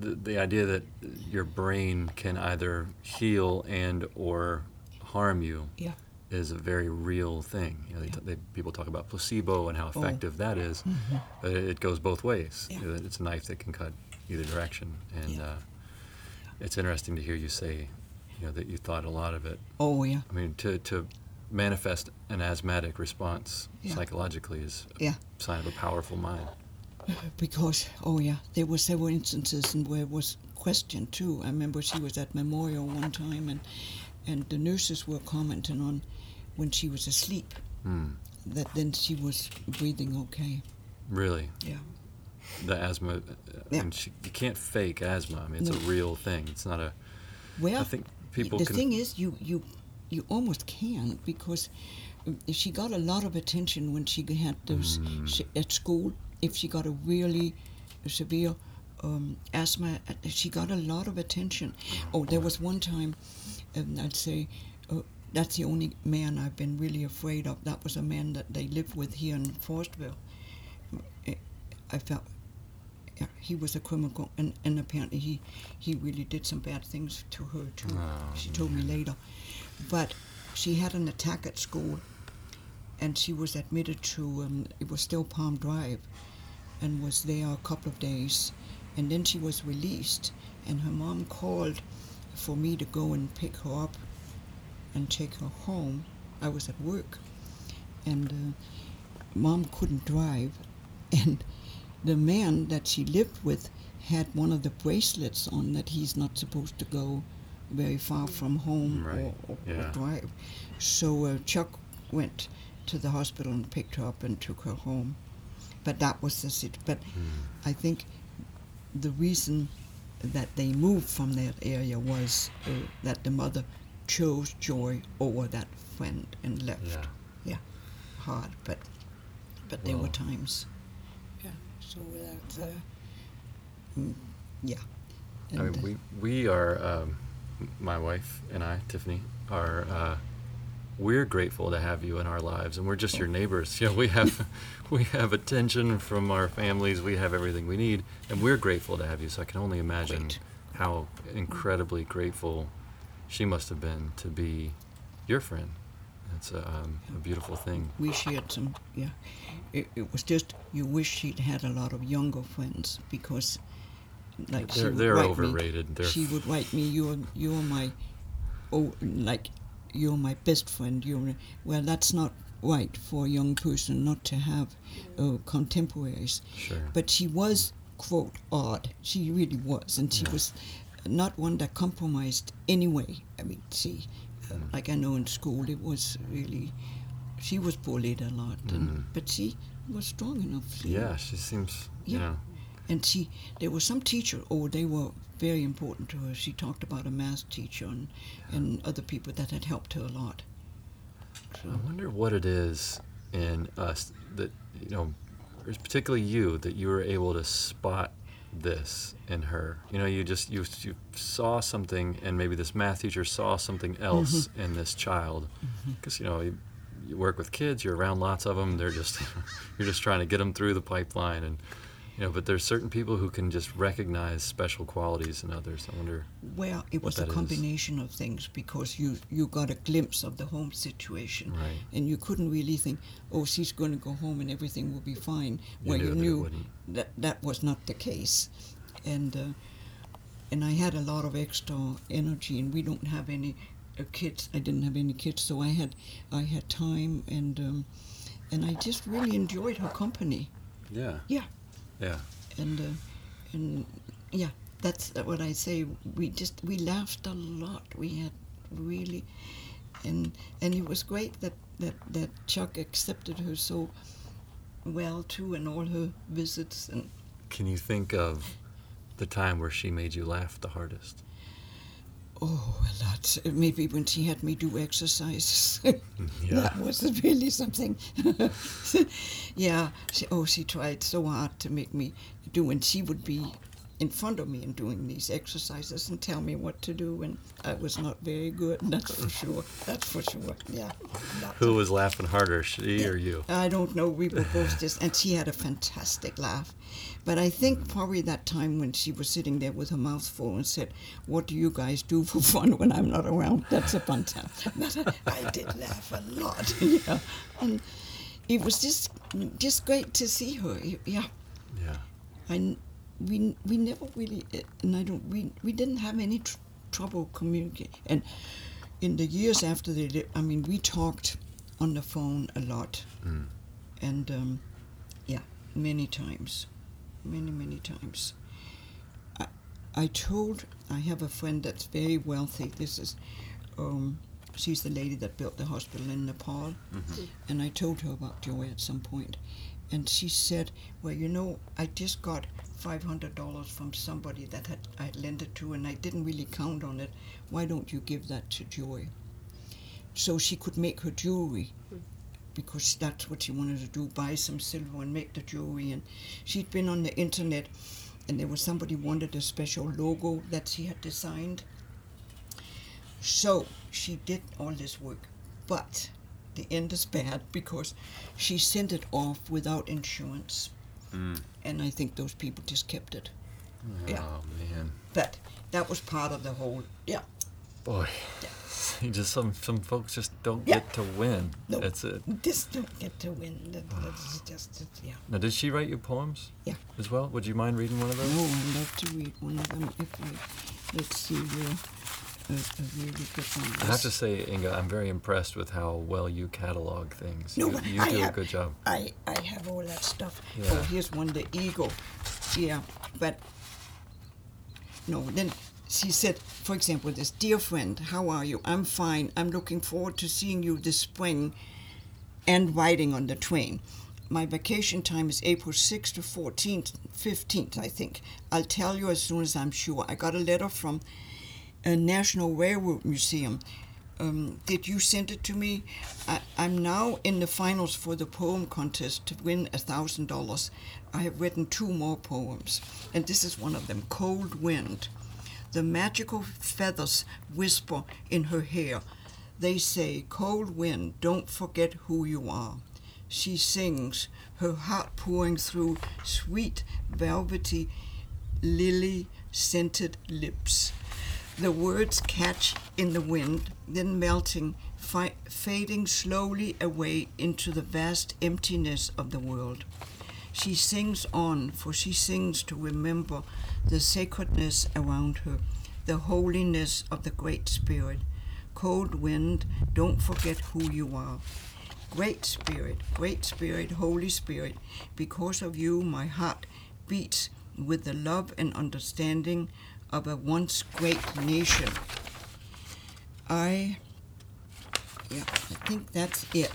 the, the idea that your brain can either heal and or harm you Yeah. is a very real thing. You know, they, t- they, people talk about placebo and how effective that is, but it, it goes both ways. Oh. Yeah. It's a knife that can cut either direction, and Yeah. uh, it's interesting to hear you say, you know, that you thought a lot of it. Oh yeah, I mean, to to manifest an asthmatic response Yeah. psychologically is a yeah. sign of a powerful mind. Because oh yeah, there were several instances and where it was questioned too. I remember she was at memorial one time and and the nurses were commenting on when she was asleep Hmm. that then she was breathing okay. Really. Yeah. The asthma. uh, Yeah. I mean, she, you can't fake asthma. I mean, it's No. a real thing. It's not a. Well, I think people the can. thing is, you you you almost can because um, she got a lot of attention when she had those Mm. she, at school. If she got a really severe um, asthma, uh, she got a lot of attention. Oh, there was one time, um, I'd say. Uh, that's the only man I've been really afraid of. That was a man that they lived with here in Forestville. I felt yeah, he was a criminal, and, and apparently he, he really did some bad things to her too. she told me later, but she had an attack at school, and she was admitted to um, it was still Palm Drive, and was there a couple of days, and then she was released, and her mom called for me to go and pick her up, and take her home. I was at work, and uh, mom couldn't drive, and the man that she lived with had one of the bracelets on that he's not supposed to go very far from home Right, or, or, or drive. So uh, Chuck went to the hospital and picked her up and took her home. But that was the sit. But Hmm. I think the reason that they moved from that area was uh, that the mother chose Joy over that friend and left. Yeah. Yeah, hard, but but there were times. Yeah, so that uh, mm, yeah. I mean, And, uh, we we are um, my wife and I, Tiffany, are uh, we're grateful to have you in our lives, and we're just your neighbors. You know, we have we have attention from our families. We have everything we need, and we're grateful to have you. So I can only imagine Great. how incredibly grateful she must have been to be your friend. It's a, um, a beautiful thing. we shared some. Yeah, it, it was just you wish she'd had a lot of younger friends because, like she They're, would they're write overrated. Me, They're she would write me, "You're you're my, oh, like, you're my best friend." You're well, that's not right for a young person not to have uh, contemporaries. Sure. But she was quote odd. She really was, and she was not one that compromised anyway. I mean, see, Mm. like I know in school, it was really. She was bullied a lot, and, but she was strong enough. Mm. yeah, she seems. You Yeah. know, and she, there was some teacher. Oh, they were very important to her. She talked about a math teacher and, and other people that had helped her a lot. So, I wonder what it is in us that you know, particularly you, that you were able to spot this in her. You know, you just you you saw something, and maybe this math teacher saw something else in this child, because you know. You, work with kids, you're around lots of them. They're just, you're just trying to get them through the pipeline, and you know. But there's certain people who can just recognize special qualities in others. I wonder. well, it was a that is. combination of things because you you got a glimpse of the home situation, Right. and you couldn't really think, oh, she's going to go home and everything will be fine. You well, knew you knew that that was not the case, and uh, and I had a lot of extra energy, and we don't have any kids. I didn't have any kids, so I had I had time, and um, and I just really enjoyed her company. Yeah. Yeah, Yeah. and uh, and yeah, that's what I say. We just we laughed a lot. We had really, and and it was great that that that Chuck accepted her so well too, and all her visits and Can you think of the time where she made you laugh the hardest? Oh, a lot. Maybe when she had me do exercises. Yeah. that was really something. yeah. She, oh, she tried so hard to make me do, and she would be in front of me and doing these exercises and tell me what to do, and I was not very good. That's for sure. That's for sure. Yeah. Who was laughing harder, she or you? I don't know. We were both just, and she had a fantastic laugh. But I think probably that time when she was sitting there with her mouth full and said, "What do you guys do for fun when I'm not around?" That's a fun time. But I did laugh a lot. Yeah, and it was just just great to see her. Yeah, Yeah. I we we never really and I don't we we didn't have any tr- trouble communicating. And in the years after they, I mean, we talked on the phone a lot, and um, yeah, many times, many many times. I I told I have a friend that's very wealthy. This is. Um, She's the lady that built the hospital in Nepal, and I told her about Joy at some point, and she said, "Well, you know, I just got five hundred dollars from somebody that had I had lent it to, and I didn't really count on it. Why don't you give that to Joy, so she could make her jewelry?" Because that's what she wanted to do: buy some silver and make the jewelry. And she'd been on the internet, and there was somebody wanted a special logo that she had designed. So she did all this work, but the end is bad because she sent it off without insurance, Mm. and I think those people just kept it. Oh, yeah, Oh man, but that was part of the whole. Yeah, boy, you just some some folks just don't Yeah. get to win. no, That's it. Just don't get to win. That, ah. that's just it, yeah. Now, did she write you poems Yeah. as well? Would you mind reading one of those? Oh, I'd love to read one of them if I. Let's see where. I have to say, Inga, I'm very impressed with how well you catalog things. No, you you do have, a good job. I, I have all that stuff. Yeah. Oh, here's one, the eagle. Yeah, but no, then she said, for example, this dear friend, how are you? I'm fine. I'm looking forward to seeing you this spring and riding on the train. My vacation time is April 6th to 14th, 15th, I think. I'll tell you as soon as I'm sure. I got a letter from a National Railroad Museum. Um, did you send it to me? I, I'm now in the finals for the poem contest to win a thousand dollars. I have written two more poems, and this is one of them Cold Wind. The magical feathers whisper in her hair. They say, Cold wind, don't forget who you are. She sings, her heart pouring through sweet, velvety, lily scented lips. The words catch in the wind, then melting, fi- fading slowly away into the vast emptiness of the world. She sings on, for she sings to remember the sacredness around her, the holiness of the Great Spirit. Cold wind, don't forget who you are. Great Spirit, Great Spirit, Holy Spirit, because of you my heart beats with the love and understanding of a once great nation. I, yeah, I think that's it.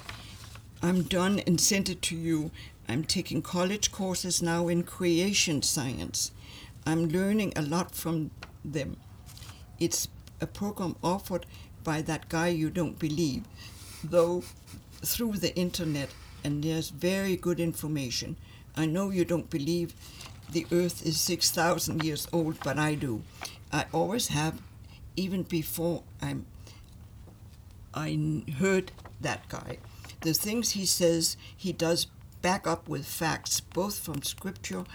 I'm done and sent it to you. I'm taking college courses now in creation science. I'm learning a lot from them. It's a program offered by that guy you don't believe, though through the internet, and there's very good information. I know you don't believe the earth is 6,000 years old, but I do. I always have, even before I'm I heard that guy. The things he says, he does back up with facts, both from scripture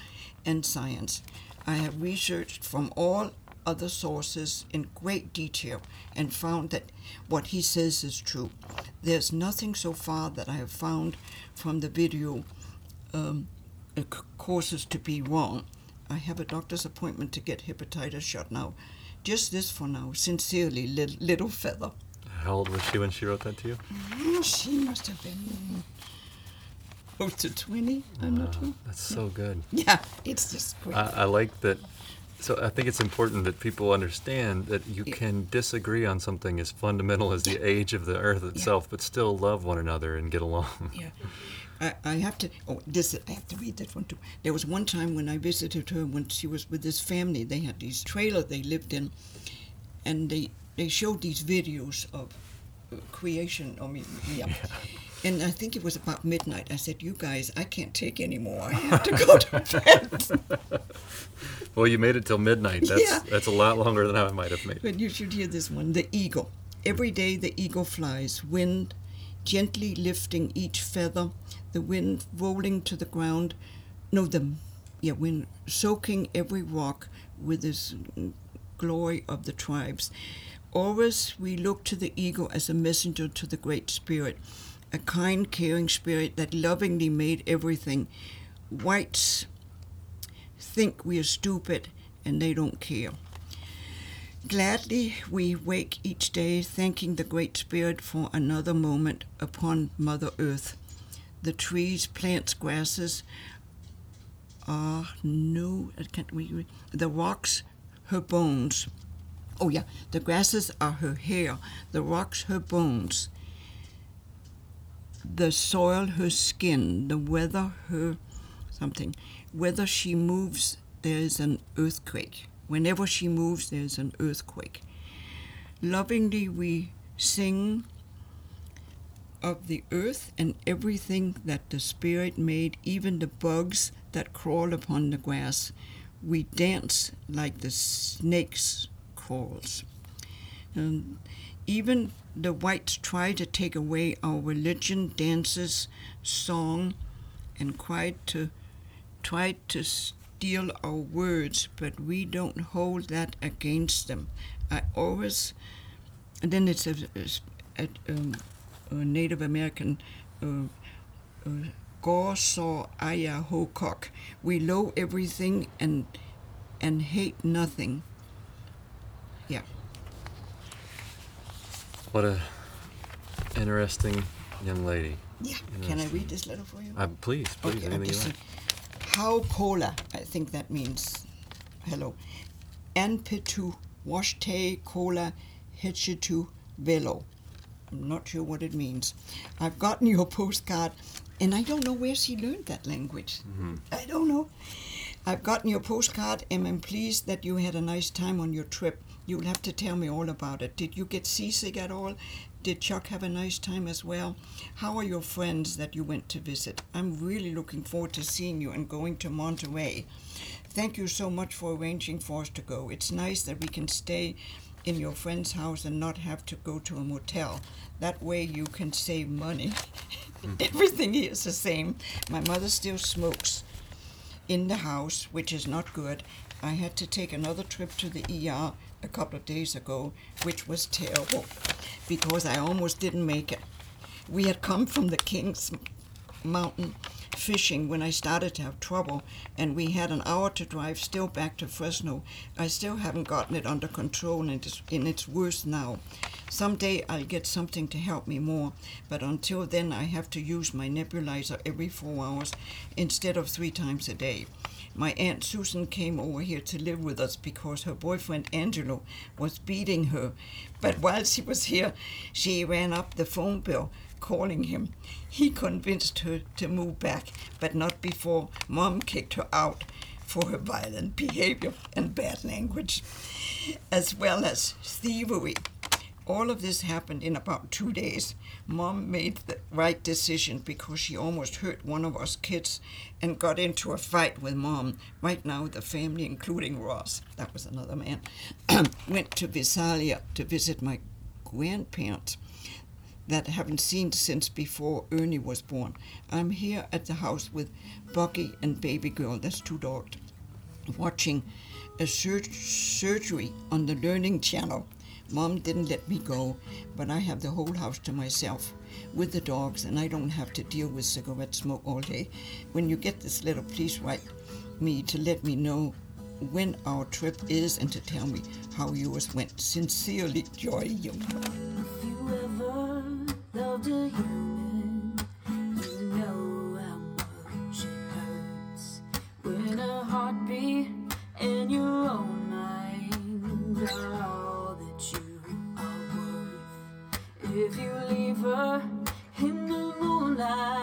and science. I have researched from all other sources in great detail and found that what he says is true. There's nothing so far that I have found from the video um, uh, c- courses to be wrong. I have a doctor's appointment to get hepatitis shot now. Just this for now. Sincerely, Lit- Little Feather. How old was she when she wrote that to you? Mm, She must have been close to 20. I'm not sure. That's so good. Yeah, it's just great. I, I like that. So I think it's important that people understand that you can disagree on something as fundamental as the age of the earth itself, but still love one another and get along. yeah. I, I have to. Oh, this I have to read that one too. There was one time when I visited her when she was with this family. They had these trailer they lived in, and they they showed these videos of uh, creation. I mean, yeah. And I think it was about midnight. I said, "You guys, I can't take anymore. I have to go to bed." Well, you made it till midnight. That's Yeah. that's a lot longer than I might have made. But you should hear this one. The eagle. Every day the eagle flies, wind gently lifting each feather, the wind rolling to the ground. No, the yeah, wind soaking every rock with this glory of the tribes. Always we look to the eagle as a messenger to the Great Spirit, a kind, caring spirit that lovingly made everything. Whites think we are stupid and they don't care. Gladly we wake each day thanking the Great Spirit for another moment upon Mother Earth. The trees, plants, grasses are new. I can't read. The rocks, her bones. Oh yeah, the grasses are her hair. The rocks, her bones. The soil, her skin. The weather, her something. Whether she moves, there is an earthquake. Whenever she moves, there is an earthquake. Lovingly, we sing of the earth and everything that the Spirit made, even the bugs that crawl upon the grass. We dance like the snakes crawls. And even the whites try to take away our religion, dances, song, and cried to tried to steal our words, but we don't hold that against them. I always, and then it's a, a, um, a Native American. Uh, uh, Gore saw Hokok. We know everything and and hate nothing. Yeah. What a interesting young lady. Yeah. Can I read this letter for you? Uh, please, please, Okay, anything you like. Say, How cola, I think that means hello. Anpetu washte cola hechitu velo. I'm not sure what it means. I've gotten your postcard, and I don't know where she learned that language. Mm-hmm. I don't know. I've gotten your postcard, and I'm pleased that you had a nice time on your trip. You'll have to tell me all about it. Did you get seasick at all? Did Chuck have a nice time as well? How are your friends that you went to visit? I'm really looking forward to seeing you and going to Monterey. Thank you so much for arranging for us to go. It's nice that we can stay in your friend's house and not have to go to a motel. That way you can save money. Mm. Everything is the same. My mother still smokes in the house, which is not good. I had to take another trip to the ER a couple of days ago, which was terrible because I almost didn't make it. We had come from the King's Mountain fishing when I started to have trouble, and we had an hour to drive still back to Fresno. I still haven't gotten it under control, and it's, and it's worse now. Someday I'll get something to help me more, but until then I have to use my nebulizer every four hours instead of three times a day. My Aunt Susan came over here to live with us because her boyfriend Angelo was beating her. But while she was here, she ran up the phone bill calling him. He convinced her to move back, but not before Mom kicked her out for her violent behavior and bad language, as well as thievery. All of this happened in about two days. Mom made the right decision because she almost hurt one of us kids and got into a fight with mom. Right now, the family, including Ross, that was another man, went to Visalia to visit my grandparents that I haven't seen since before Ernie was born. I'm here at the house with Bucky and baby girl, that's two dogs, watching a sur- surgery on the Learning Channel. Mom didn't let me go, but I have the whole house to myself with the dogs, and I don't have to deal with cigarette smoke all day. When you get this letter, please write me to let me know when our trip is and to tell me how yours went. Sincerely, Joy Young. If you ever loved a human, you know how much it hurts when a heartbeat and your own mind are If you leave her in the moonlight,